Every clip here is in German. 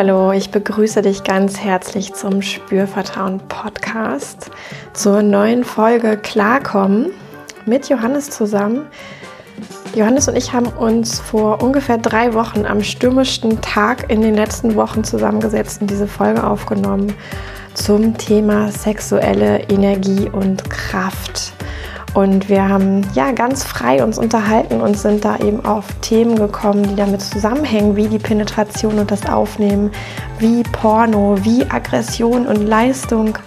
hallo, ich begrüße dich ganz herzlich zum Spürvertrauen Podcast, zur neuen Folge Klarkommen mit Johannes zusammen. Johannes und ich haben uns vor ungefähr drei Wochen am stürmischsten Tag in den letzten Wochen zusammengesetzt und diese Folge aufgenommen zum Thema sexuelle Energie und Kraft. Und wir haben ja ganz frei uns unterhalten und sind da eben auf Themen gekommen, die damit zusammenhängen, wie die Penetration und das Aufnehmen, wie Porno, wie Aggression und Leistung,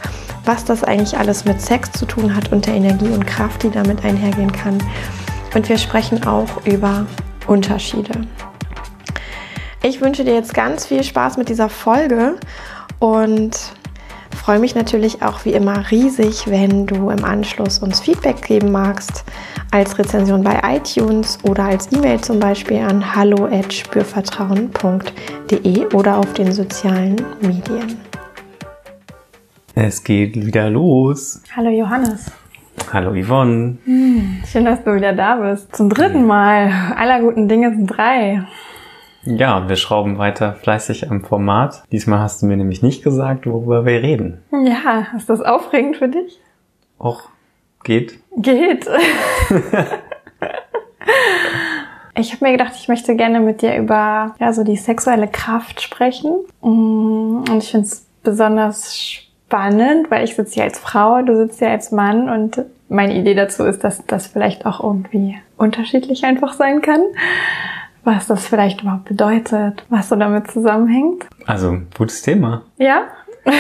was das eigentlich alles mit Sex zu tun hat und der Energie und Kraft, die damit einhergehen kann. Und wir sprechen auch über Unterschiede. Ich wünsche dir jetzt ganz viel Spaß mit dieser Folge und freue mich natürlich auch wie immer riesig, wenn du im Anschluss uns Feedback geben magst, als Rezension bei iTunes oder als E-Mail zum Beispiel an hallo@spürvertrauen.de oder auf den sozialen Medien. Es geht wieder los. Hallo Johannes. Hallo Yvonne. Hm, schön, dass du wieder da bist. Zum dritten Mal. Aller guten Dinge sind drei. Ja, wir schrauben weiter fleißig am Format. Diesmal hast du mir nämlich nicht gesagt, worüber wir reden. Ja, ist das aufregend für dich? Och, geht. Geht. ich habe mir gedacht, ich möchte gerne mit dir über ja, so die sexuelle Kraft sprechen. Mm, und ich finde es besonders spannend, weil ich sitze hier als Frau, du sitzt hier als Mann und meine Idee dazu ist, dass das vielleicht auch irgendwie unterschiedlich einfach sein kann was das vielleicht überhaupt bedeutet, was so damit zusammenhängt. Also, gutes Thema. Ja?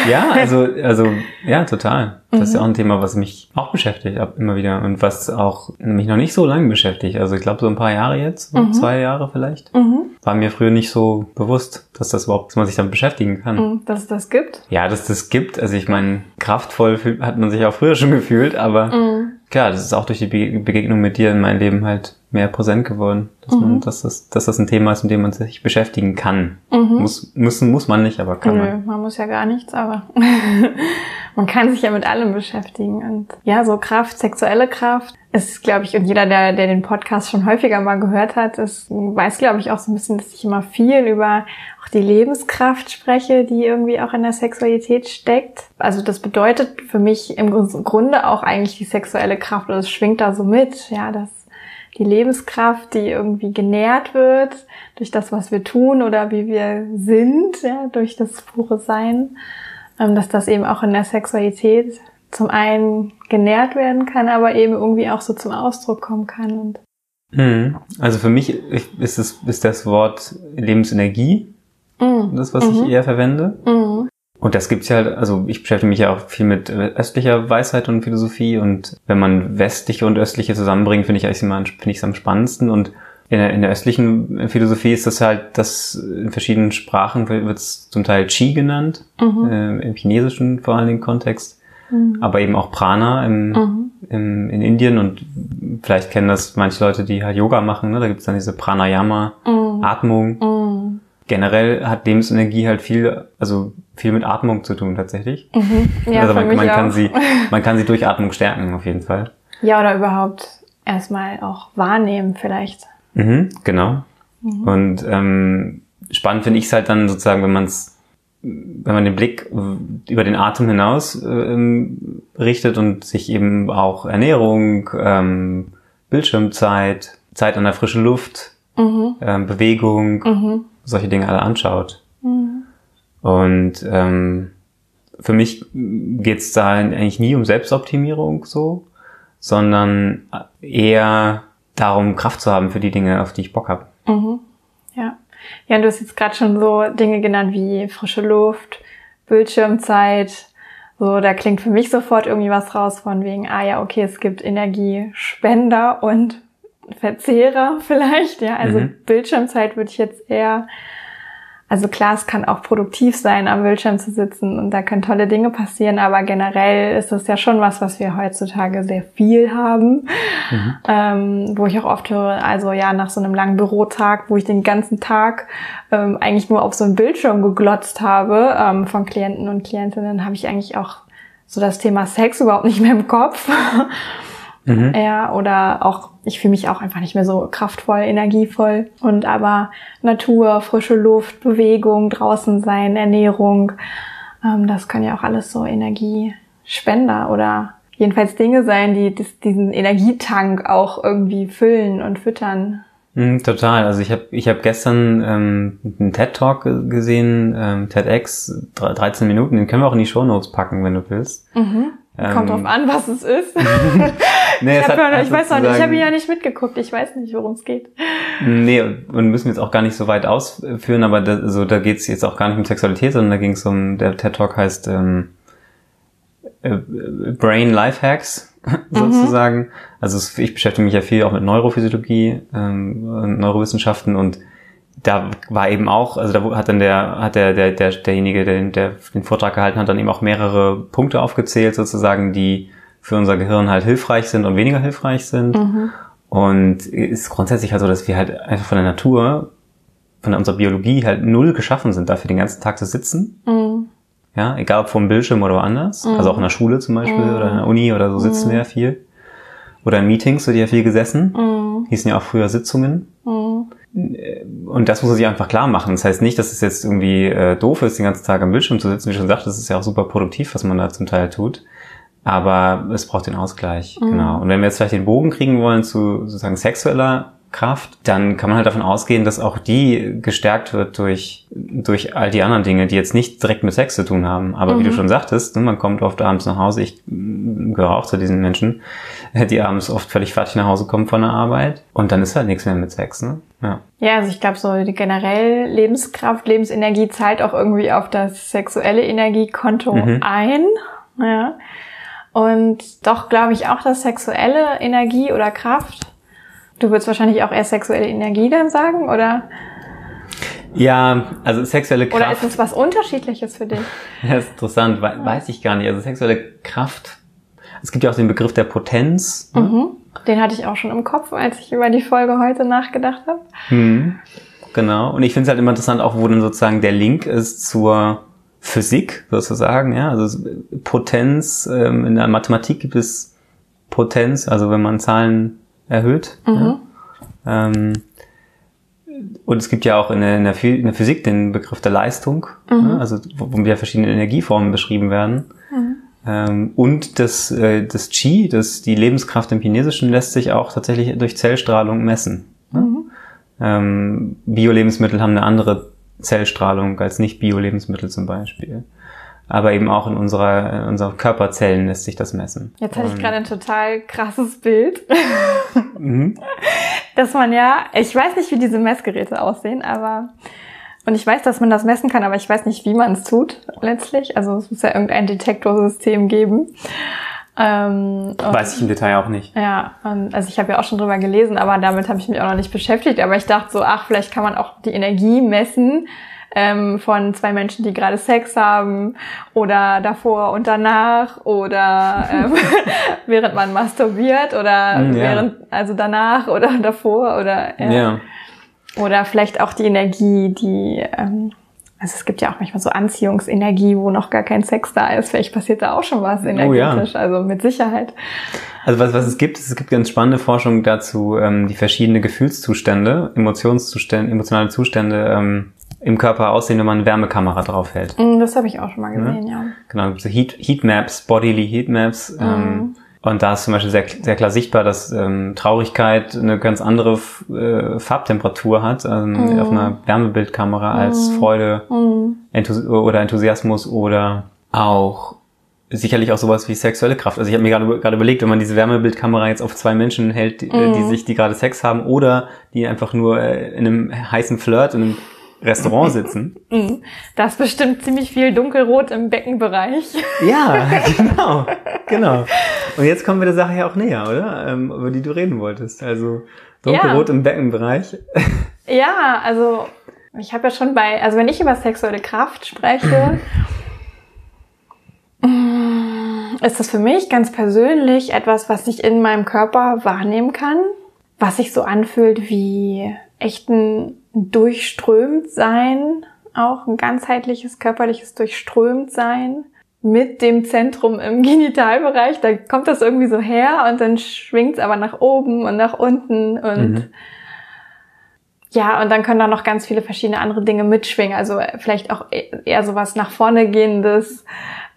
Ja, also, also, ja, total. Das mhm. ist ja auch ein Thema, was mich auch beschäftigt, ab immer wieder und was auch mich noch nicht so lange beschäftigt. Also ich glaube so ein paar Jahre jetzt, mhm. zwei Jahre vielleicht, mhm. war mir früher nicht so bewusst, dass das überhaupt, dass man sich damit beschäftigen kann. Mhm. Dass es das gibt? Ja, dass das gibt. Also ich meine, kraftvoll hat man sich auch früher schon gefühlt, aber mhm. klar, das ist auch durch die Begegnung mit dir in meinem Leben halt mehr präsent geworden, dass man, mhm. dass das, dass das ein Thema ist, mit dem man sich beschäftigen kann. Mhm. Muss, müssen muss man nicht, aber kann Nö, man. Man muss ja gar nichts, aber man kann sich ja mit allem beschäftigen und ja, so Kraft, sexuelle Kraft ist, glaube ich, und jeder, der, der den Podcast schon häufiger mal gehört hat, ist, weiß, glaube ich, auch so ein bisschen, dass ich immer viel über auch die Lebenskraft spreche, die irgendwie auch in der Sexualität steckt. Also das bedeutet für mich im Grunde auch eigentlich die sexuelle Kraft, oder es schwingt da so mit, ja, dass die Lebenskraft, die irgendwie genährt wird durch das, was wir tun oder wie wir sind, ja, durch das pure Sein, ähm, dass das eben auch in der Sexualität zum einen genährt werden kann, aber eben irgendwie auch so zum Ausdruck kommen kann. Und mhm. also für mich ist es ist das Wort Lebensenergie mhm. das, was mhm. ich eher verwende. Mhm. Und das gibt's ja halt, also ich beschäftige mich ja auch viel mit östlicher Weisheit und Philosophie und wenn man westliche und östliche zusammenbringt, finde ich eigentlich immer, finde ich es am spannendsten und in der, in der östlichen Philosophie ist das halt, dass in verschiedenen Sprachen wird es zum Teil Qi genannt, mhm. äh, im chinesischen vor allen Dingen Kontext, mhm. aber eben auch Prana im, mhm. im, in Indien und vielleicht kennen das manche Leute, die halt Yoga machen, ne? da gibt's dann diese Pranayama-Atmung. Mhm generell hat Lebensenergie halt viel, also viel mit Atmung zu tun tatsächlich. Mhm. Ja, also man, man kann sie, man kann sie durch Atmung stärken auf jeden Fall. Ja, oder überhaupt erstmal auch wahrnehmen vielleicht. Mhm, genau. Mhm. Und ähm, spannend finde ich es halt dann sozusagen, wenn man es, wenn man den Blick über den Atem hinaus ähm, richtet und sich eben auch Ernährung, ähm, Bildschirmzeit, Zeit an der frischen Luft, mhm. ähm, Bewegung, mhm solche Dinge alle anschaut. Mhm. Und ähm, für mich geht's da eigentlich nie um Selbstoptimierung so, sondern eher darum, Kraft zu haben für die Dinge, auf die ich Bock habe. Mhm. Ja. Ja, du hast jetzt gerade schon so Dinge genannt wie frische Luft, Bildschirmzeit. So, da klingt für mich sofort irgendwie was raus von wegen, ah ja, okay, es gibt Energiespender und Verzehrer vielleicht, ja. Also mhm. Bildschirmzeit würde ich jetzt eher, also klar, es kann auch produktiv sein, am Bildschirm zu sitzen und da können tolle Dinge passieren, aber generell ist das ja schon was, was wir heutzutage sehr viel haben, mhm. ähm, wo ich auch oft höre, also ja, nach so einem langen Bürotag, wo ich den ganzen Tag ähm, eigentlich nur auf so einen Bildschirm geglotzt habe ähm, von Klienten und Klientinnen, habe ich eigentlich auch so das Thema Sex überhaupt nicht mehr im Kopf. Mhm. Ja, oder auch ich fühle mich auch einfach nicht mehr so kraftvoll, energievoll. Und aber Natur, frische Luft, Bewegung, draußen sein, Ernährung, ähm, das können ja auch alles so Energiespender oder jedenfalls Dinge sein, die das, diesen Energietank auch irgendwie füllen und füttern. Mm, total. Also ich habe ich hab gestern ähm, einen TED-Talk gesehen, ähm, TEDx, 13 Minuten, den können wir auch in die Show Notes packen, wenn du willst. Mhm. Kommt ähm, drauf an, was es ist. nee, ich, hab ja, ich weiß noch nicht, ich habe ihn ja nicht mitgeguckt, ich weiß nicht, worum es geht. Nee, und müssen jetzt auch gar nicht so weit ausführen, aber da, also, da geht es jetzt auch gar nicht um Sexualität, sondern da ging es um, der TED-Talk heißt ähm, äh, Brain Life Hacks sozusagen. Mhm. Also ich beschäftige mich ja viel auch mit Neurophysiologie, ähm, Neurowissenschaften und da war eben auch, also da hat dann der, hat der, der, der derjenige, der, der den Vortrag gehalten hat, dann eben auch mehrere Punkte aufgezählt, sozusagen, die für unser Gehirn halt hilfreich sind und weniger hilfreich sind. Mhm. Und ist grundsätzlich halt so, dass wir halt einfach von der Natur, von unserer Biologie halt null geschaffen sind, dafür den ganzen Tag zu sitzen. Mhm. Ja, egal ob vom Bildschirm oder woanders. Mhm. Also auch in der Schule zum Beispiel mhm. oder in der Uni oder so sitzen wir ja viel. Oder in Meetings wird ja viel gesessen. Mhm. Hießen ja auch früher Sitzungen. Mhm. Und das muss man sich einfach klar machen. Das heißt nicht, dass es jetzt irgendwie äh, doof ist, den ganzen Tag am Bildschirm zu sitzen. Wie schon gesagt, das ist ja auch super produktiv, was man da zum Teil tut. Aber es braucht den Ausgleich, mhm. genau. Und wenn wir jetzt vielleicht den Bogen kriegen wollen zu sozusagen sexueller Kraft, dann kann man halt davon ausgehen, dass auch die gestärkt wird durch, durch all die anderen Dinge, die jetzt nicht direkt mit Sex zu tun haben. Aber mhm. wie du mhm. schon sagtest, ne, man kommt oft abends nach Hause, ich gehöre auch zu diesen Menschen, die abends oft völlig fertig nach Hause kommen von der Arbeit und dann ist halt nichts mehr mit Sex, ne? Ja. Ja, also ich glaube so die generell Lebenskraft, Lebensenergie zahlt auch irgendwie auf das sexuelle Energiekonto mhm. ein. Ja. Und doch glaube ich auch, dass sexuelle Energie oder Kraft Du würdest wahrscheinlich auch eher sexuelle Energie dann sagen, oder? Ja, also sexuelle Kraft. Oder ist es was Unterschiedliches für dich? Ja, ist interessant, weiß ich gar nicht. Also sexuelle Kraft. Es gibt ja auch den Begriff der Potenz. Ne? Mhm. Den hatte ich auch schon im Kopf, als ich über die Folge heute nachgedacht habe. Mhm. Genau. Und ich finde es halt immer interessant, auch wo dann sozusagen der Link ist zur Physik sozusagen. Ja, also Potenz. Ähm, in der Mathematik gibt es Potenz, also wenn man Zahlen erhöht. Mhm. Ja. Ähm, und es gibt ja auch in der, in der, Physik den Begriff der Leistung, mhm. ne? also wo, wo ja verschiedene Energieformen beschrieben werden. Mhm. Ähm, und das, äh, das Qi, das, die Lebenskraft im Chinesischen, lässt sich auch tatsächlich durch Zellstrahlung messen. Ne? Mhm. Ähm, Bio-Lebensmittel haben eine andere Zellstrahlung als nicht Bio-Lebensmittel zum Beispiel aber eben auch in unserer, in unseren Körperzellen lässt sich das messen. Jetzt hatte ich gerade ein total krasses Bild, mhm. dass man ja, ich weiß nicht, wie diese Messgeräte aussehen, aber und ich weiß, dass man das messen kann, aber ich weiß nicht, wie man es tut letztlich. Also es muss ja irgendein Detektorsystem geben. Ähm, Weiß ich im Detail auch nicht. Ja, also ich habe ja auch schon drüber gelesen, aber damit habe ich mich auch noch nicht beschäftigt. Aber ich dachte so, ach, vielleicht kann man auch die Energie messen ähm, von zwei Menschen, die gerade Sex haben oder davor und danach oder ähm, während man masturbiert oder mm, ja. während, also danach oder davor oder ja. ja. Oder vielleicht auch die Energie, die ähm, also es gibt ja auch manchmal so Anziehungsenergie, wo noch gar kein Sex da ist. Vielleicht passiert da auch schon was energetisch, oh, ja. also mit Sicherheit. Also was, was es gibt, es gibt ganz spannende Forschung dazu, ähm, die verschiedene Gefühlszustände, Emotionszustände, emotionale Zustände ähm, im Körper aussehen, wenn man eine Wärmekamera draufhält. Mm, das habe ich auch schon mal gesehen, ja. ja. Genau, so Heat, Heatmaps, Bodily Heatmaps. Mhm. Ähm, und da ist zum Beispiel sehr, sehr klar sichtbar, dass ähm, Traurigkeit eine ganz andere äh, Farbtemperatur hat ähm, mm. auf einer Wärmebildkamera als mm. Freude mm. Enthusi oder Enthusiasmus oder auch sicherlich auch sowas wie sexuelle Kraft. Also ich habe mir gerade gerade überlegt, wenn man diese Wärmebildkamera jetzt auf zwei Menschen hält, die, mm. die sich, die gerade Sex haben oder die einfach nur äh, in einem heißen Flirt, in einem Restaurant sitzen. Mhm. Da ist bestimmt ziemlich viel dunkelrot im Beckenbereich. Ja, genau, genau. Und jetzt kommen wir der Sache ja auch näher, oder? Ähm, über die du reden wolltest. Also dunkelrot ja. im Beckenbereich. Ja, also ich habe ja schon bei, also wenn ich über sexuelle Kraft spreche, ist das für mich ganz persönlich etwas, was ich in meinem Körper wahrnehmen kann, was sich so anfühlt wie echten durchströmt sein, auch ein ganzheitliches körperliches durchströmt sein mit dem Zentrum im Genitalbereich. Da kommt das irgendwie so her und dann schwingt es aber nach oben und nach unten und mhm. ja, und dann können da noch ganz viele verschiedene andere Dinge mitschwingen. Also vielleicht auch e-, eher sowas nach vorne gehendes,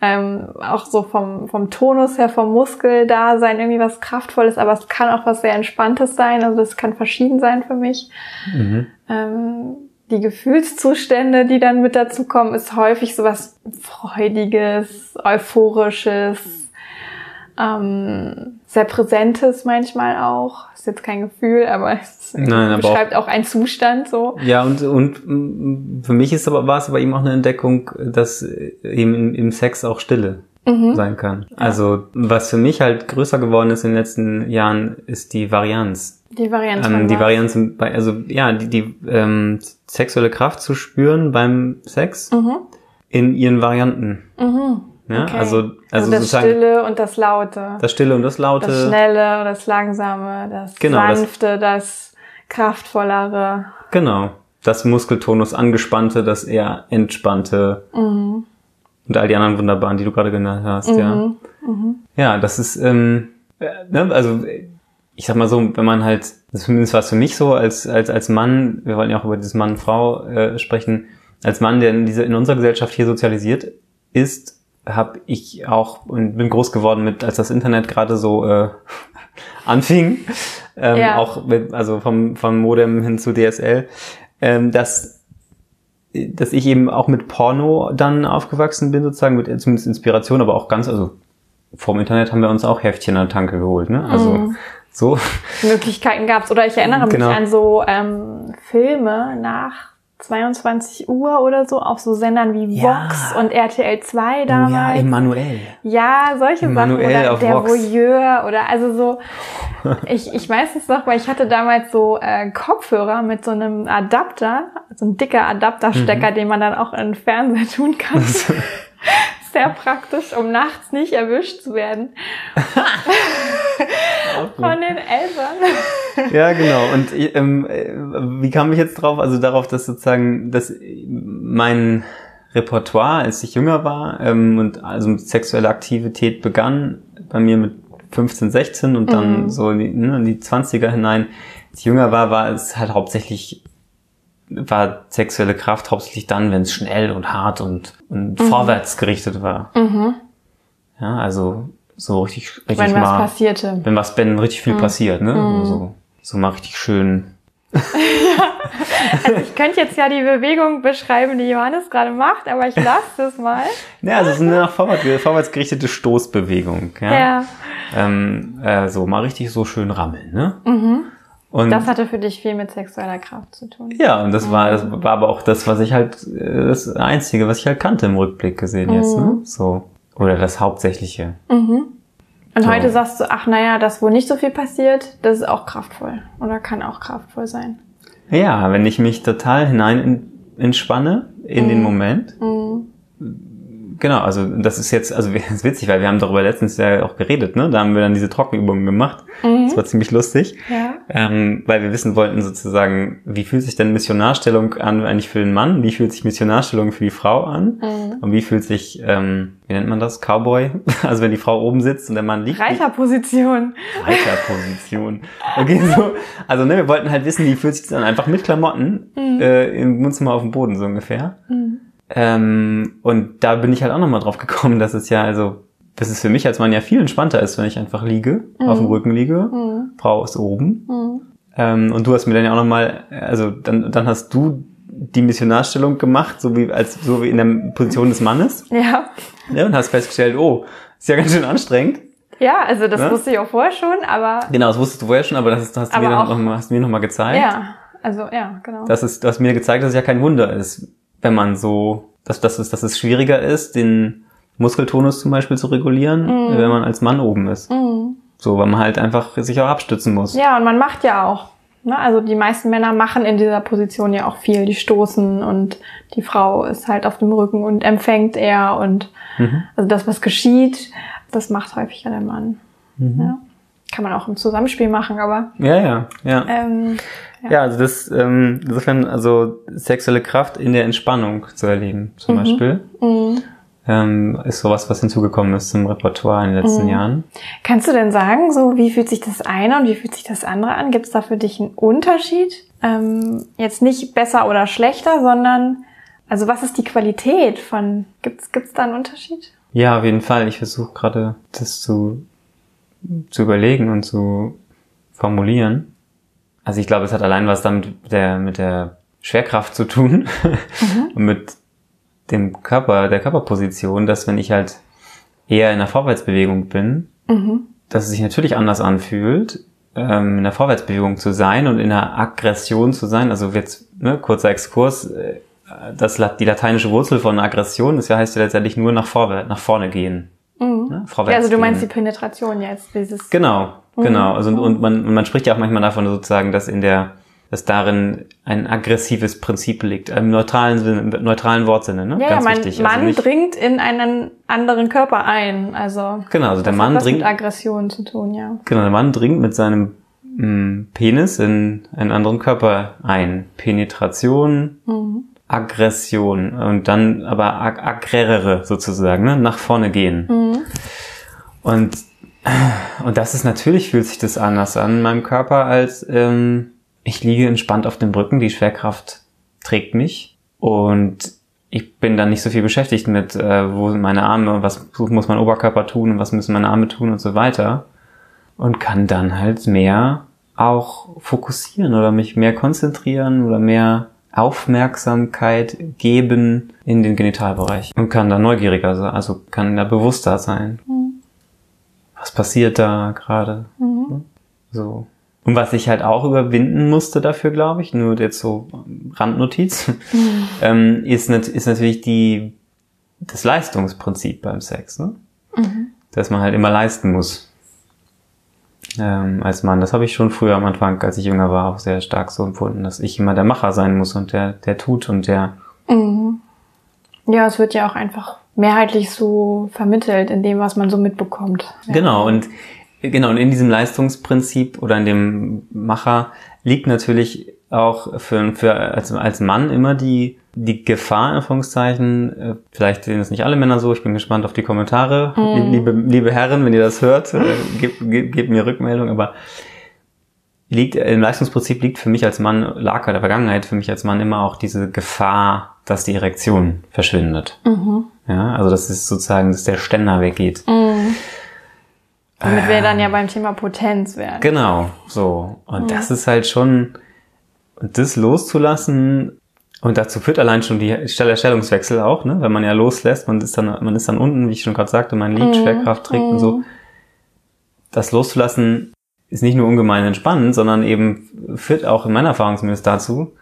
ähm, auch so vom, vom Tonus her, vom Muskel da sein, irgendwie was Kraftvolles, aber es kann auch was sehr Entspanntes sein. Also das kann verschieden sein für mich. Mhm. Ähm, die Gefühlszustände, die dann mit dazu kommen, ist häufig sowas Freudiges, Euphorisches, ähm, sehr Präsentes manchmal auch. Ist jetzt kein Gefühl, aber es Nein, beschreibt aber auch, auch einen Zustand so. Ja, und, und für mich ist aber, war es aber eben auch eine Entdeckung, dass eben im, im Sex auch Stille mhm. sein kann. Also was für mich halt größer geworden ist in den letzten Jahren, ist die Varianz. Die Varianz. Ähm, die Varianz, also ja, die, die ähm, sexuelle Kraft zu spüren beim Sex mhm. in ihren Varianten. Mhm. Ja, okay. also, also, also das Stille und das Laute. Das Stille und das Laute. Das Schnelle, das Langsame, das genau, Sanfte, das, das Kraftvollere. Genau. Das Muskeltonus angespannte, das eher entspannte. Mhm. Und all die anderen wunderbaren, die du gerade genannt hast, mhm. ja. Mhm. Ja, das ist, ähm, äh, ne, also ich sag mal so, wenn man halt, zumindest war es für mich so, als, als, als Mann, wir wollen ja auch über dieses Mann-Frau äh, sprechen, als Mann, der in, dieser, in unserer Gesellschaft hier sozialisiert ist, habe ich auch und bin groß geworden mit, als das Internet gerade so äh, anfing, ähm, ja. auch mit, also vom, vom Modem hin zu DSL, ähm, dass dass ich eben auch mit Porno dann aufgewachsen bin, sozusagen, mit zumindest Inspiration, aber auch ganz, also vorm Internet haben wir uns auch Heftchen an der Tanke geholt, ne? Also mm so. Möglichkeiten gab's. Oder ich erinnere genau. mich an so ähm, Filme nach 22 Uhr oder so auf so Sendern wie Vox ja. und RTL 2 damals. Ja, Emanuel. Ja, solche Emanuel Sachen. Oder der Vox. Voyeur oder also so. ich, ich weiß es noch, weil ich hatte damals so äh, Kopfhörer mit so einem Adapter, so ein dicker Adapterstecker, mhm. den man dann auch in den Fernseher tun kann. sehr praktisch, um nachts nicht erwischt zu werden. Von den Eltern. Ja, genau. Und ähm, wie kam ich jetzt drauf? Also darauf, dass sozusagen, dass mein Repertoire, als ich jünger war ähm, und also mit sexueller Aktivität begann, bei mir mit 15, 16 und dann mhm. so in die, ne, in die 20er hinein, als ich jünger war, war es halt hauptsächlich war sexuelle Kraft hauptsächlich dann, wenn es schnell und hart und, und mhm. vorwärts gerichtet war. Mhm. Ja, also so richtig, richtig wenn mal, was passierte. Wenn was, wenn richtig viel mhm. passiert, ne? Mhm. So, so mal richtig schön. ja. Also ich könnte jetzt ja die Bewegung beschreiben, die Johannes gerade macht, aber ich lasse das mal. Ja, also es ist eine nach vorwärts, vorwärts gerichtete Stoßbewegung. Ja. ja. Ähm, äh, so mal richtig so schön rammeln, ne? Mhm. Und das hatte für dich viel mit sexueller Kraft zu tun. Ja, und das war, das war aber auch das, was ich halt, das Einzige, was ich halt kannte im Rückblick gesehen mhm. jetzt, ne? Mhm. So. Oder das Hauptsächliche. Mhm. Und so. heute sagst du, ach naja, das, wo nicht so viel passiert, das ist auch kraftvoll. Oder kann auch kraftvoll sein. Ja, wenn ich mich total hinein entspanne in mhm. den Moment, mhm Genau, also das ist jetzt, also das ist witzig, weil wir haben darüber letztens ja auch geredet, ne? Da haben wir dann diese Trockenübungen gemacht. Mhm. Das war ziemlich lustig. Ja. Ähm, weil wir wissen wollten sozusagen, wie fühlt sich denn Missionarstellung an eigentlich für den Mann? Wie fühlt sich Missionarstellung für die Frau an? Mhm. Und wie fühlt sich, ähm, wie nennt man das? Cowboy? Also wenn die Frau oben sitzt und der Mann liegt. Reiterposition. Reiterposition. Okay, so. Also ne, wir wollten halt wissen, wie fühlt sich das dann einfach mit Klamotten mhm. äh, im Wohnzimmer auf dem Boden so ungefähr. Mhm. Ähm, und da bin ich halt auch nochmal drauf gekommen, dass es ja, also, dass es für mich als Mann ja viel entspannter ist, wenn ich einfach liege, mhm. auf dem Rücken liege, mhm. Frau ist oben. Mhm. Ähm, und du hast mir dann ja auch nochmal, also dann, dann hast du die Missionarstellung gemacht, so wie, als, so wie in der Position des Mannes. Ja. ja und hast festgestellt, oh, ist ja ganz schön anstrengend. Ja, also das ja? wusste ich auch vorher schon, aber. Genau, das wusstest du vorher schon, aber das hast, hast du mir noch mal, hast mir noch mal gezeigt. Ja, also ja, genau. Das ist, du hast mir gezeigt, dass es ja kein Wunder ist, wenn man so, dass, dass, es, dass es schwieriger ist, den Muskeltonus zum Beispiel zu regulieren, mm. wenn man als Mann oben ist. Mm. So, weil man halt einfach sich auch abstützen muss. Ja, und man macht ja auch. Ne? Also die meisten Männer machen in dieser Position ja auch viel. Die stoßen und die Frau ist halt auf dem Rücken und empfängt eher. Und mhm. also das, was geschieht, das macht häufiger der Mann. Mhm. Ja? Kann man auch im Zusammenspiel machen, aber. Ja, ja, ja. Ähm, ja. ja, also das, ähm, insofern, also sexuelle Kraft in der Entspannung zu erleben, zum mhm. Beispiel. Mhm. ähm, ist sowas, was hinzugekommen ist zum Repertoire in den letzten mhm. Jahren. Kannst du denn sagen, so wie fühlt sich das eine und wie fühlt sich das andere an? Gibt es da für dich einen Unterschied? Ähm, jetzt nicht besser oder schlechter, sondern also was ist die Qualität von? Gibt's gibt's da einen Unterschied? Ja, auf jeden Fall. Ich versuche gerade das zu zu überlegen und zu formulieren. Also ich glaube, es hat allein was damit mit der mit der Schwerkraft zu tun mhm. und mit dem Körper, der Körperposition, dass wenn ich halt eher in der Vorwärtsbewegung bin, mhm. dass es sich natürlich anders anfühlt, ähm, in der Vorwärtsbewegung zu sein und in der Aggression zu sein. Also jetzt, ne, kurzer Exkurs, äh, das, die lateinische Wurzel von Aggression, das heißt ja letztendlich nur nach vorwärts, nach vorne gehen. Mhm. Ne? Vorwärts ja, also du meinst die Penetration jetzt, dieses. Genau, mhm. genau. Also, und man, man spricht ja auch manchmal davon sozusagen, dass in der dass darin ein aggressives Prinzip liegt, im neutralen Sinne, im neutralen Wortsinne, ne? Ja, Ganz ja, man, wichtig. Also Mann dringt in einen anderen Körper ein, also. Genau, also der Mann hat was dringt. mit Aggression zu tun, ja. Genau, der Mann dringt mit seinem mh, mm, Penis in einen anderen Körper ein. Penetration, mhm. Aggression und dann aber ag aggrerere sozusagen, ne? Nach vorne gehen. Mhm. Und und das ist natürlich fühlt sich das anders an in meinem Körper als ähm, ich liege entspannt auf dem Rücken, die Schwerkraft trägt mich und ich bin dann nicht so viel beschäftigt mit, äh, wo sind meine Arme, was muss mein Oberkörper tun und was müssen meine Arme tun und so weiter und kann dann halt mehr auch fokussieren oder mich mehr konzentrieren oder mehr Aufmerksamkeit geben in den Genitalbereich und kann da neugieriger sein, also kann da bewusster sein. Mhm. Was passiert da gerade? Mhm. So. Und was ich halt auch überwinden musste dafür, glaube ich, nur jetzt so Randnotiz, mhm. ähm, ist, ist natürlich die, das Leistungsprinzip beim Sex, ne? Mhm. Dass man halt immer leisten muss. Ähm, als Mann. Das habe ich schon früher am Anfang, als ich jünger war, auch sehr stark so empfunden, dass ich immer der Macher sein muss und der, der tut und der. Mhm. Ja, es wird ja auch einfach mehrheitlich so vermittelt in dem, was man so mitbekommt. Ja. Genau, und Genau, und in diesem Leistungsprinzip oder in dem Macher liegt natürlich auch für, für als, als Mann immer die, die Gefahr, in Anführungszeichen, äh, vielleicht sehen es nicht alle Männer so, ich bin gespannt auf die Kommentare, mm. liebe, liebe Herren, wenn ihr das hört, äh, gebt, gebt, gebt mir Rückmeldung, aber liegt, im Leistungsprinzip liegt für mich als Mann, lag bei der Vergangenheit für mich als Mann immer auch diese Gefahr, dass die Erektion verschwindet. Mhm. Ja, also das ist sozusagen, dass der Ständer weggeht. Mhm. Damit ähm, wir dann ja beim Thema Potenz werden. Genau, so. Und mhm. das ist halt schon, das loszulassen, und dazu führt allein schon die Stellungswechsel auch, ne? Wenn man ja loslässt, man ist dann, man ist dann unten, wie ich schon gerade sagte, man liegt, mhm. Schwerkraft trägt mhm. und so. Mhm. Das loszulassen ist nicht nur ungemein entspannend, sondern eben führt auch in meiner Erfahrung zumindest dazu,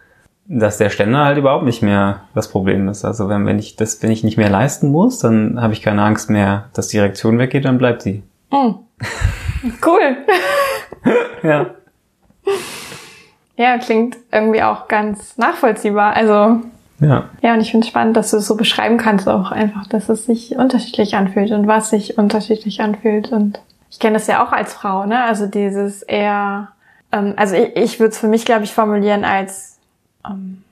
dass der Ständer halt überhaupt nicht mehr das Problem ist. Also wenn, wenn ich das, wenn ich nicht mehr leisten muss, dann habe ich keine Angst mehr, dass die Reaktion weggeht, dann bleibt sie. Mhm. Cool. ja. Ja, klingt irgendwie auch ganz nachvollziehbar. Also ja. Ja, und ich finde es spannend, dass du es so beschreiben kannst auch einfach, dass es sich unterschiedlich anfühlt und was sich unterschiedlich anfühlt. Und ich kenne das ja auch als Frau, ne? Also dieses eher, ähm, also ich, ich würde es für mich, glaube ich, formulieren als ähm,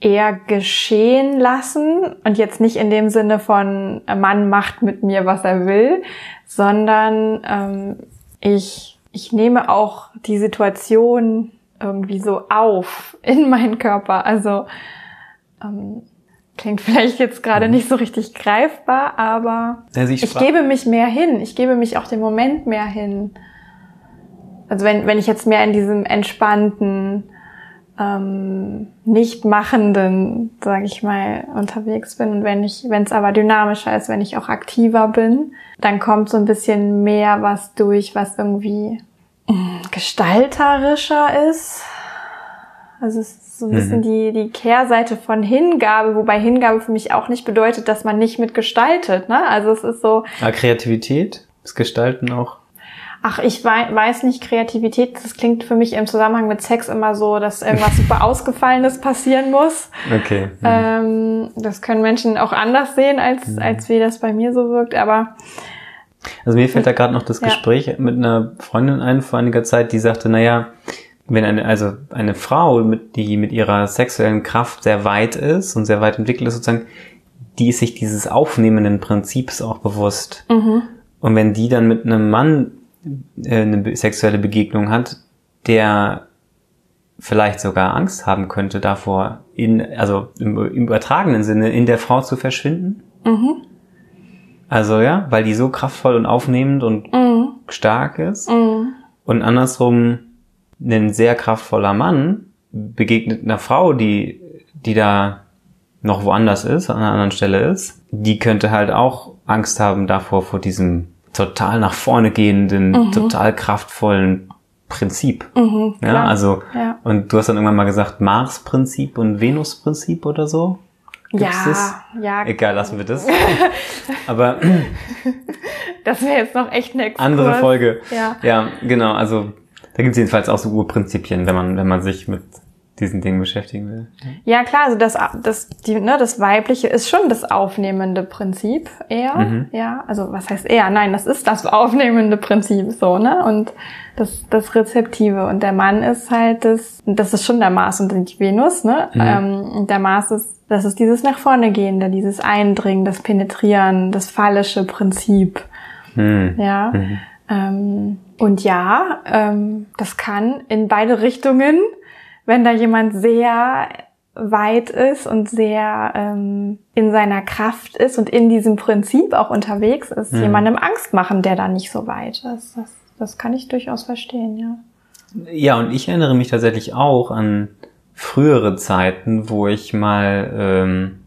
eher geschehen lassen und jetzt nicht in dem Sinne von Mann macht mit mir, was er will, sondern ähm, ich, ich nehme auch die Situation irgendwie so auf in meinen Körper. Also ähm, klingt vielleicht jetzt gerade mhm. nicht so richtig greifbar, aber also ich, ich gebe mich mehr hin. Ich gebe mich auch dem Moment mehr hin. Also wenn, wenn ich jetzt mehr in diesem entspannten, ähm, nicht machenden, sage ich mal, unterwegs bin und wenn ich, wenn es aber dynamischer ist, wenn ich auch aktiver bin, dann kommt so ein bisschen mehr was durch, was irgendwie gestalterischer ist. Also es ist so ein bisschen mhm. die, die Kehrseite von Hingabe, wobei Hingabe für mich auch nicht bedeutet, dass man nicht mitgestaltet. Ne? Also es ist so. Ja, Kreativität ist Gestalten auch. Ach, ich weiß nicht, Kreativität, das klingt für mich im Zusammenhang mit Sex immer so, dass irgendwas super Ausgefallenes passieren muss. Okay. Mhm. Ähm, das können Menschen auch anders sehen, als, mhm. als wie das bei mir so wirkt, aber also mir fällt da gerade noch das Gespräch ja. mit einer Freundin ein vor einiger Zeit, die sagte, naja, wenn eine, also eine Frau, mit, die mit ihrer sexuellen Kraft sehr weit ist und sehr weit entwickelt ist, sozusagen, die ist sich dieses aufnehmenden Prinzips auch bewusst. Mhm. Und wenn die dann mit einem Mann äh, eine sexuelle Begegnung hat, der vielleicht sogar Angst haben könnte davor, in, also im, im übertragenen Sinne in der Frau zu verschwinden. Mhm. Also ja, weil die so kraftvoll und aufnehmend und mhm. stark ist. Mhm. Und andersrum, ein sehr kraftvoller Mann begegnet einer Frau, die, die da noch woanders ist, an einer anderen Stelle ist, die könnte halt auch Angst haben davor, vor diesem total nach vorne gehenden, mhm. total kraftvollen Prinzip. Mhm, ja, also, ja. und du hast dann irgendwann mal gesagt, Mars-Prinzip und Venus-Prinzip oder so? Gibt's ja, das? ja. Egal, lassen wir das. Aber. das wäre jetzt noch echt eine Exkurs. Andere Folge. Ja. Ja, genau. Also, da gibt es jedenfalls auch so Urprinzipien, wenn man, wenn man sich mit diesen Dingen beschäftigen will. Ja, klar, also das, das, die, ne, das Weibliche ist schon das aufnehmende Prinzip eher. Mhm. Ja, also was heißt eher? Nein, das ist das aufnehmende Prinzip so, ne? Und das, das Rezeptive. Und der Mann ist halt das, das ist schon der Mars und die Venus, ne? Mhm. Ähm, der Mars ist, das ist dieses nach vorne gehende, dieses Eindringen, das Penetrieren, das phallische Prinzip. Mhm. Ja. Mhm. Ähm, und ja, ähm, das kann in beide Richtungen wenn da jemand sehr weit ist und sehr ähm, in seiner Kraft ist und in diesem Prinzip auch unterwegs ist, mhm. jemandem Angst machen, der da nicht so weit ist. Das, das kann ich durchaus verstehen, ja. Ja, und ich erinnere mich tatsächlich auch an frühere Zeiten, wo ich mal ähm,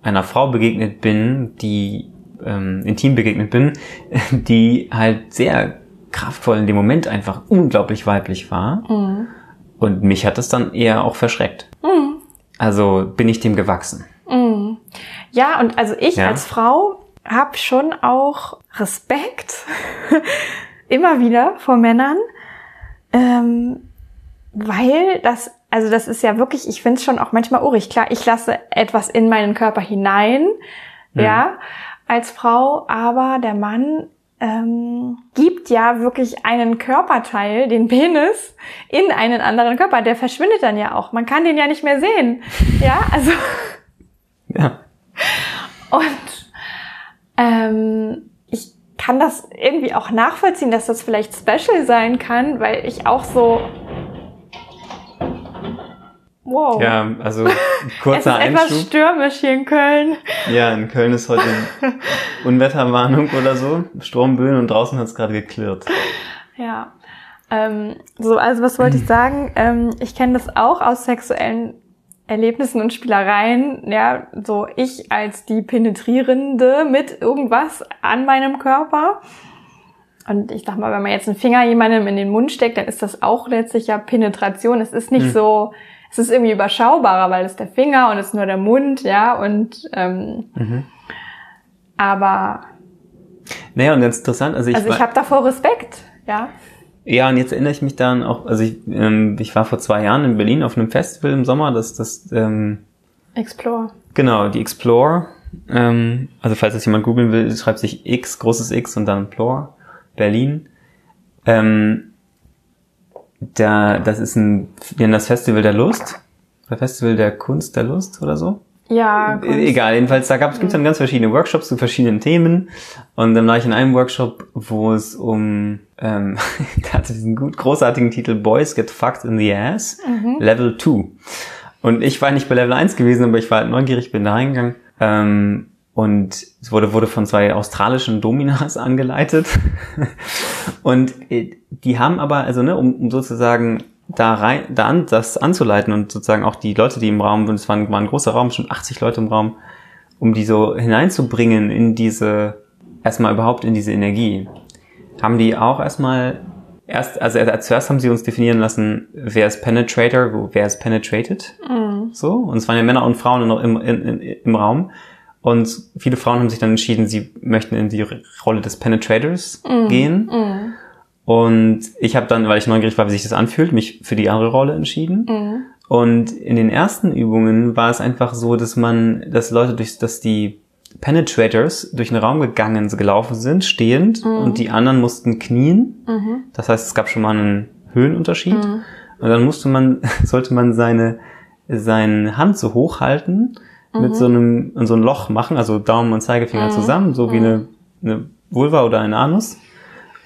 einer Frau begegnet bin, die ähm, intim begegnet bin, die halt sehr kraftvoll in dem Moment einfach unglaublich weiblich war. Mhm. Und mich hat es dann eher auch verschreckt. Mhm. Also bin ich dem gewachsen. Mhm. Ja, und also ich ja. als Frau habe schon auch Respekt immer wieder vor Männern, ähm, weil das, also das ist ja wirklich, ich finde es schon auch manchmal urig. Klar, ich lasse etwas in meinen Körper hinein, mhm. ja, als Frau, aber der Mann ähm, gibt ja wirklich einen Körperteil, den Penis, in einen anderen Körper. Der verschwindet dann ja auch. Man kann den ja nicht mehr sehen. Ja, also. Ja. Und ähm, ich kann das irgendwie auch nachvollziehen, dass das vielleicht special sein kann, weil ich auch so Wow. Ja, also kurzer es ist Einschub. etwas stürmisch hier in Köln. Ja, in Köln ist heute Unwetterwarnung oder so, Sturmböen und draußen hat es gerade geklirrt. Ja. Ähm, so, also was wollte ich sagen? Ähm, ich kenne das auch aus sexuellen Erlebnissen und Spielereien. Ja, so ich als die Penetrierende mit irgendwas an meinem Körper. Und ich sag mal, wenn man jetzt einen Finger jemandem in den Mund steckt, dann ist das auch letztlich ja Penetration. Es ist nicht hm. so es ist irgendwie überschaubarer, weil es der Finger und es ist nur der Mund, ja, und ähm, mhm. aber naja, und ganz interessant, also ich Also ich habe davor Respekt, ja. Ja, und jetzt erinnere ich mich dann auch, also ich, ähm, ich war vor zwei Jahren in Berlin auf einem Festival im Sommer, das das ähm, Explore. Genau, die Explore. Ähm, also falls das jemand googeln will, schreibt sich X, großes X und dann Plore, Berlin. Ähm, da, das ist ein, wir das Festival der Lust. Oder Festival der Kunst der Lust oder so. Ja. Kunst. Egal, jedenfalls, da gibt's dann ganz verschiedene Workshops zu verschiedenen Themen. Und dann war ich in einem Workshop, wo es um, ähm, der hatte diesen gut großartigen Titel Boys Get Fucked in the Ass, mhm. Level 2. Und ich war nicht bei Level 1 gewesen, aber ich war halt neugierig, bin da reingegangen. Ähm, und es wurde, wurde von zwei australischen Dominas angeleitet. und äh, die haben aber, also ne, um, um sozusagen da rein, da an, das anzuleiten und sozusagen auch die Leute, die im Raum, und es war ein, war ein großer Raum, schon 80 Leute im Raum, um die so hineinzubringen in diese, erstmal überhaupt in diese Energie, haben die auch erstmal erst, also zuerst haben sie uns definieren lassen, wer ist Penetrator, wer ist Penetrated, mhm. so, und es waren ja Männer und Frauen im, im, im, im Raum und viele Frauen haben sich dann entschieden, sie möchten in die Rolle des Penetrators mm. gehen. Mm. Und ich habe dann, weil ich neugierig war, wie sich das anfühlt, mich für die andere Rolle entschieden. Mm. Und in den ersten Übungen war es einfach so, dass man, dass Leute durch, dass die Penetrators durch den Raum gegangen, gelaufen sind, stehend, mm. und die anderen mussten knien. -hmm. Das heißt, es gab schon mal einen Höhenunterschied. Mm. Und dann musste man, sollte man seine, seine Hand so hoch halten, mhm. mit so einem, in so ein Loch machen, also Daumen und Zeigefinger mhm. zusammen, so wie mhm. eine, eine Vulva oder ein Anus.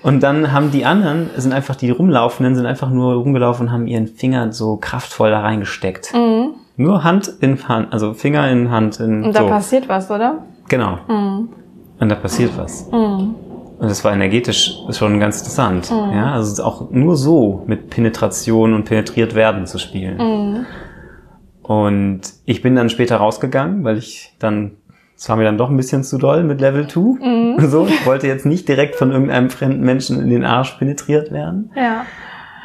Und dann haben die anderen, sind einfach die rumlaufenden, sind einfach nur rumgelaufen und haben ihren Finger so kraftvoll da reingesteckt. Mhm. Nur Hand in Hand, also Finger in Hand. In, und da so. passiert was, oder? Genau. Mhm. Und da passiert was. Mhm. Und das war energetisch schon ganz interessant. Mhm. Ja, also auch nur so mit Penetration und penetriert werden zu spielen. Und ich bin dann später rausgegangen, weil ich dann das war mir dann doch ein bisschen zu doll mit Level 2. Mhm. So, ich wollte jetzt nicht direkt von irgendeinem fremden Menschen in den Arsch penetriert werden. Ja.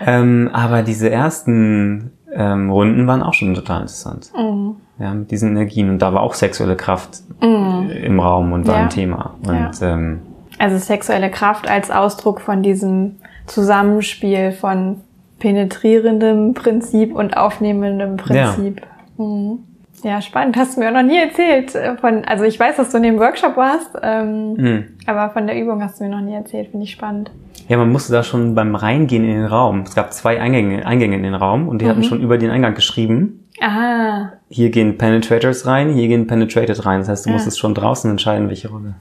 Ähm, aber diese ersten ähm, Runden waren auch schon total interessant. Mhm. Ja, mit diesen Energien. Und da war auch sexuelle Kraft mhm. im Raum und war ja. ein Thema. Und, ja. ähm, also sexuelle Kraft als Ausdruck von diesem Zusammenspiel von penetrierendem Prinzip und aufnehmendem Prinzip. Ja. Mhm. Ja, spannend. Hast du mir auch noch nie erzählt. Äh, von, also ich weiß, dass du in dem Workshop warst, ähm, mhm. aber von der Übung hast du mir noch nie erzählt. Finde ich spannend. Ja, man musste da schon beim Reingehen in den Raum. Es gab zwei Eingänge, Eingänge in den Raum und die mhm. hatten schon über den Eingang geschrieben. Aha. Hier gehen Penetrators rein, hier gehen Penetrated rein. Das heißt, du ja. musstest schon draußen entscheiden, welche Rolle.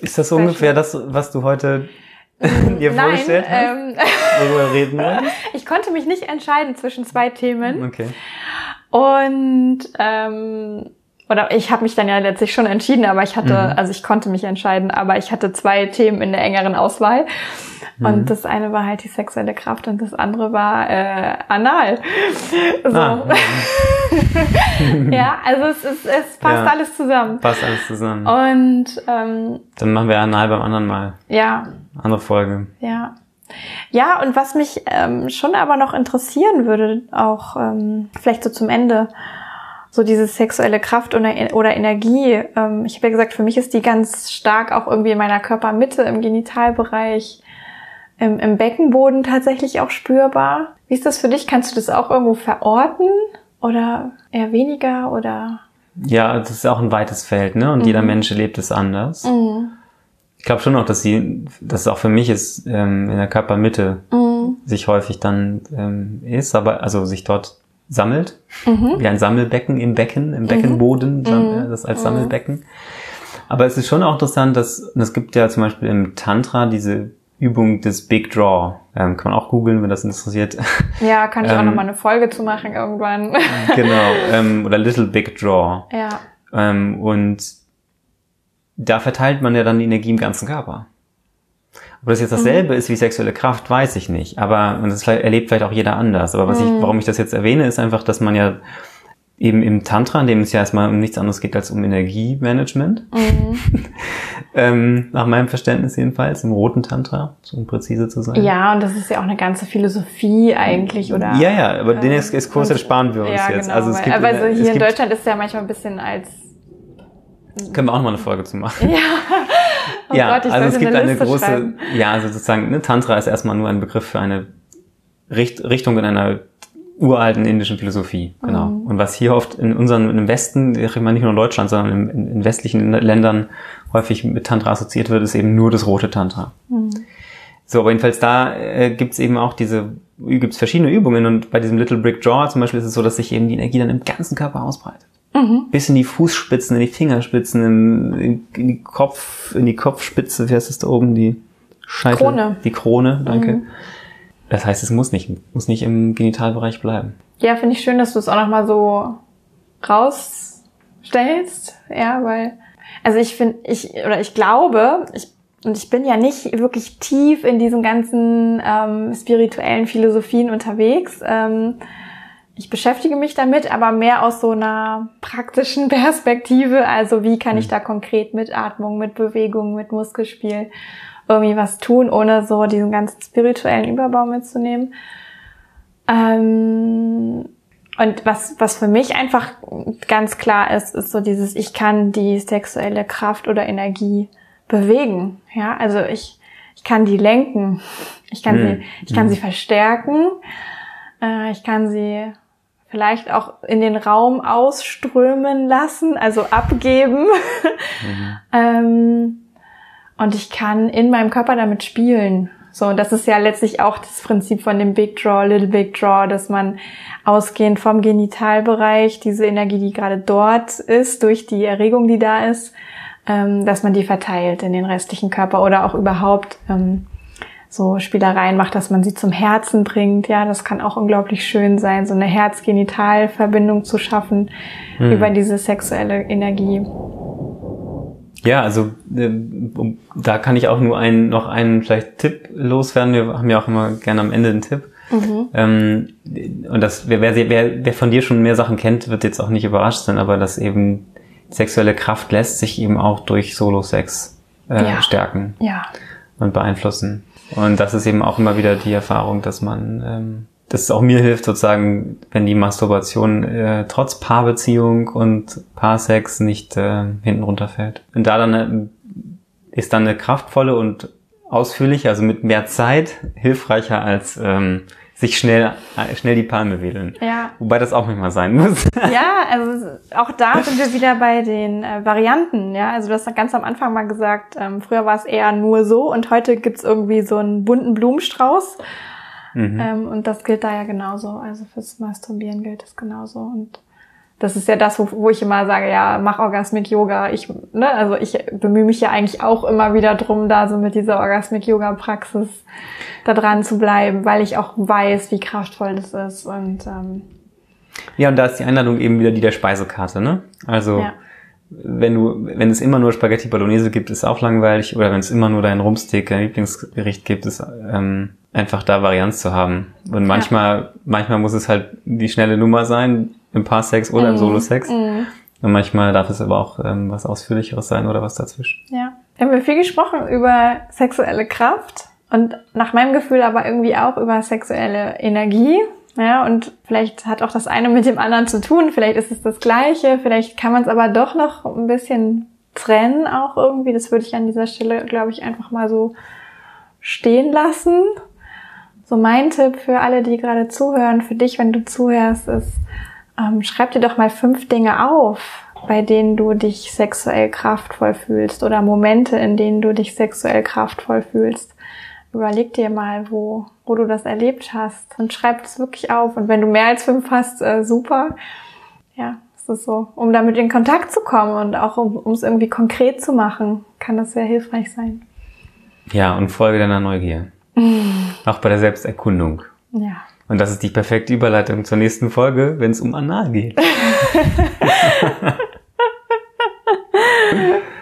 Ist das so ungefähr das, was du heute dir Nein, vorgestellt hast? Ähm, worüber reden wir? Ich konnte mich nicht entscheiden zwischen zwei Themen. Okay. Und ähm, oder ich habe mich dann ja letztlich schon entschieden, aber ich hatte, mhm. also ich konnte mich entscheiden, aber ich hatte zwei Themen in der engeren Auswahl. Mhm. Und das eine war halt die sexuelle Kraft und das andere war äh, anal. So. Ah, ja. ja, also es, ist, es passt ja, alles zusammen. Passt alles zusammen. Und ähm, dann machen wir anal beim anderen Mal. Ja. Andere Folge. Ja. Ja, und was mich ähm, schon aber noch interessieren würde, auch ähm, vielleicht so zum Ende, so diese sexuelle Kraft oder, oder Energie. Ähm, ich habe ja gesagt, für mich ist die ganz stark auch irgendwie in meiner Körpermitte, im Genitalbereich, im, im Beckenboden tatsächlich auch spürbar. Wie ist das für dich? Kannst du das auch irgendwo verorten oder eher weniger oder? Ja, das ist auch ein weites Feld, ne? Und mhm. jeder Mensch lebt es anders. Mhm glaube schon auch, dass sie, dass es auch für mich ist, ähm, in der Körpermitte mhm. sich häufig dann ähm, ist, aber also sich dort sammelt, mhm. wie ein Sammelbecken im Becken, im Beckenboden, mhm. das als mhm. Sammelbecken. Aber es ist schon auch interessant, dass und es gibt ja zum Beispiel im Tantra diese Übung des Big Draw. Ähm, kann man auch googeln, wenn das interessiert. Ja, kann ich ähm, auch nochmal eine Folge zu machen irgendwann. genau, ähm, oder Little Big Draw. Ja. Ähm, und da verteilt man ja dann die Energie im ganzen Körper. Ob das jetzt dasselbe mhm. ist wie sexuelle Kraft, weiß ich nicht. Aber und das erlebt vielleicht auch jeder anders. Aber was mhm. ich, warum ich das jetzt erwähne, ist einfach, dass man ja eben im Tantra, in dem es ja erstmal um nichts anderes geht als um Energiemanagement, mhm. ähm, nach meinem Verständnis jedenfalls, im roten Tantra, um präzise zu sein. Ja, und das ist ja auch eine ganze Philosophie eigentlich, oder? Ja, ja, aber äh, den Exkurs sparen wir uns ja, jetzt. Genau, also es gibt, aber so hier in Deutschland ist ja manchmal ein bisschen als können wir auch noch mal eine Folge zu machen. Ja. Oh ja, Gott, also es gibt eine, eine große, schreiben. ja, also sozusagen, ne, Tantra ist erstmal nur ein Begriff für eine Richt Richtung in einer uralten indischen Philosophie, genau. Mhm. Und was hier oft in unseren, im Westen, ich meine nicht nur in Deutschland, sondern in, in westlichen Ländern häufig mit Tantra assoziiert wird, ist eben nur das rote Tantra. Mhm. So, aber jedenfalls da äh, gibt's eben auch diese, gibt's verschiedene Übungen und bei diesem Little Brick Draw zum Beispiel ist es so, dass sich eben die Energie dann im ganzen Körper ausbreitet. Mhm. Bis in die Fußspitzen, in die Fingerspitzen, in, in, die Kopf, in die Kopfspitze, wie heißt es da oben, die Scheitel? Krone. Die Krone, danke. Mhm. Das heißt, es muss nicht, muss nicht im Genitalbereich bleiben. Ja, finde ich schön, dass du es auch nochmal so rausstellst. Ja, weil, also ich finde, ich, oder ich glaube, ich, und ich bin ja nicht wirklich tief in diesen ganzen ähm, spirituellen Philosophien unterwegs. Ähm, ich beschäftige mich damit, aber mehr aus so einer praktischen Perspektive. Also wie kann ich mhm. da konkret mit Atmung, mit Bewegung, mit Muskelspiel irgendwie was tun, ohne so diesen ganzen spirituellen Überbau mitzunehmen. Ähm, und was, was für mich einfach ganz klar ist, ist so dieses, ich kann die sexuelle Kraft oder Energie bewegen. Ja, also ich, ich kann die lenken. Ich kann mhm. sie, ich kann mhm. sie verstärken. Äh, ich kann sie vielleicht auch in den Raum ausströmen lassen, also abgeben. Mhm. ähm, und ich kann in meinem Körper damit spielen. So, und das ist ja letztlich auch das Prinzip von dem Big Draw, Little Big Draw, dass man ausgehend vom Genitalbereich diese Energie, die gerade dort ist, durch die Erregung, die da ist, ähm, dass man die verteilt in den restlichen Körper oder auch überhaupt ähm, so Spielereien macht, dass man sie zum Herzen bringt. Ja, das kann auch unglaublich schön sein, so eine Herz-Genital-Verbindung zu schaffen hm. über diese sexuelle Energie. Ja, also äh, da kann ich auch nur einen, noch einen vielleicht Tipp loswerden. Wir haben ja auch immer gerne am Ende einen Tipp. Mhm. Ähm, und das, wer, wer, wer, von dir schon mehr Sachen kennt, wird jetzt auch nicht überrascht sein, aber dass eben sexuelle Kraft lässt sich eben auch durch Solo-Sex äh, ja. stärken ja. und beeinflussen. Und das ist eben auch immer wieder die Erfahrung, dass man ähm, dass es auch mir hilft, sozusagen, wenn die Masturbation äh, trotz Paarbeziehung und Paarsex nicht äh, hinten runterfällt. Und da dann äh, ist dann eine kraftvolle und ausführliche, also mit mehr Zeit, hilfreicher als ähm, sich schnell schnell die Palme wedeln. Ja. Wobei das auch manchmal sein muss. Ja, also auch da sind wir wieder bei den äh, Varianten. Ja, also du hast ganz am Anfang mal gesagt, ähm, früher war es eher nur so und heute gibt's irgendwie so einen bunten Blumenstrauß. Mhm. Ähm, und das gilt da ja genauso. Also fürs Masturbieren gilt es genauso. Und das ist ja das, wo, wo ich immer sage, ja, mach Orgasmic Yoga. Ich, ne, also ich bemühe mich ja eigentlich auch immer wieder drum, da so mit dieser Orgasmic Yoga Praxis da dran zu bleiben, weil ich auch weiß, wie kraftvoll das ist. Und ähm, ja, und da ist die Einladung eben wieder die der Speisekarte, ne? Also ja. wenn du, wenn es immer nur Spaghetti Bolognese gibt, ist auch langweilig. Oder wenn es immer nur dein Rumsteak, dein Lieblingsgericht gibt, ist ähm, einfach da Varianz zu haben. Und manchmal, ja. manchmal muss es halt die schnelle Nummer sein, im Paarsex oder mm. im Solo-Sex. Mm. Und manchmal darf es aber auch ähm, was Ausführlicheres sein oder was dazwischen. Ja. Wir haben viel gesprochen über sexuelle Kraft und nach meinem Gefühl aber irgendwie auch über sexuelle Energie. Ja, und vielleicht hat auch das eine mit dem anderen zu tun, vielleicht ist es das Gleiche, vielleicht kann man es aber doch noch ein bisschen trennen auch irgendwie. Das würde ich an dieser Stelle, glaube ich, einfach mal so stehen lassen. So mein Tipp für alle, die gerade zuhören, für dich, wenn du zuhörst, ist, ähm, schreib dir doch mal fünf Dinge auf, bei denen du dich sexuell kraftvoll fühlst oder Momente, in denen du dich sexuell kraftvoll fühlst. Überleg dir mal, wo, wo du das erlebt hast und schreib es wirklich auf. Und wenn du mehr als fünf hast, äh, super. Ja, es ist so, um damit in Kontakt zu kommen und auch um es irgendwie konkret zu machen, kann das sehr hilfreich sein. Ja, und folge deiner Neugier. Auch bei der Selbsterkundung. Ja. Und das ist die perfekte Überleitung zur nächsten Folge, wenn es um Anal geht.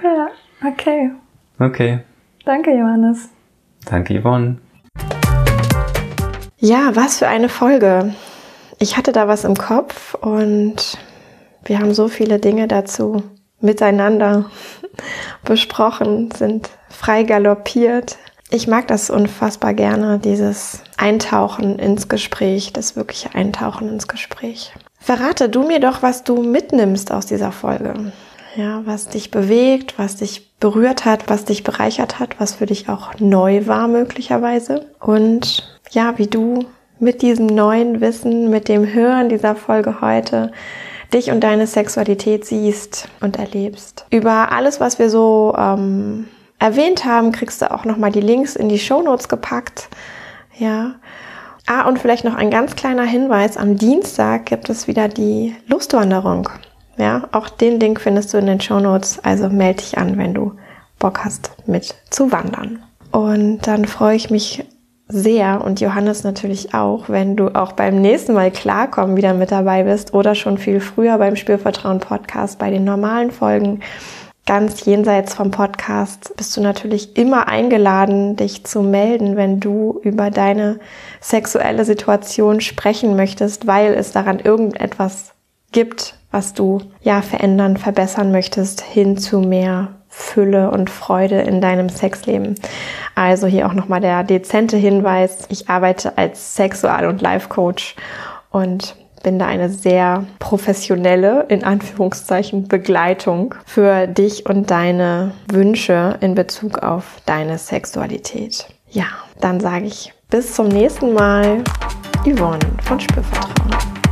ja, okay. Okay. Danke, Johannes. Danke, Yvonne. Ja, was für eine Folge. Ich hatte da was im Kopf und wir haben so viele Dinge dazu miteinander besprochen, sind frei galoppiert, ich mag das unfassbar gerne, dieses Eintauchen ins Gespräch, das wirkliche Eintauchen ins Gespräch. Verrate du mir doch, was du mitnimmst aus dieser Folge. Ja, was dich bewegt, was dich berührt hat, was dich bereichert hat, was für dich auch neu war möglicherweise. Und ja, wie du mit diesem neuen Wissen, mit dem Hören dieser Folge heute dich und deine Sexualität siehst und erlebst. Über alles, was wir so ähm, erwähnt haben, kriegst du auch nochmal die Links in die Show Notes gepackt. Ja. Ah, und vielleicht noch ein ganz kleiner Hinweis. Am Dienstag gibt es wieder die Lustwanderung. Ja, auch den Link findest du in den Show Notes. Also melde dich an, wenn du Bock hast, mit zu wandern. Und dann freue ich mich sehr und Johannes natürlich auch, wenn du auch beim nächsten Mal klarkommen wieder mit dabei bist oder schon viel früher beim Spürvertrauen Podcast bei den normalen Folgen ganz jenseits vom Podcast bist du natürlich immer eingeladen, dich zu melden, wenn du über deine sexuelle Situation sprechen möchtest, weil es daran irgendetwas gibt, was du ja verändern, verbessern möchtest, hin zu mehr Fülle und Freude in deinem Sexleben. Also hier auch nochmal der dezente Hinweis. Ich arbeite als Sexual- und Life-Coach und bin da eine sehr professionelle, in Anführungszeichen, Begleitung für dich und deine Wünsche in Bezug auf deine Sexualität. Ja, dann sage ich bis zum nächsten Mal. Yvonne von Spürvertrauen.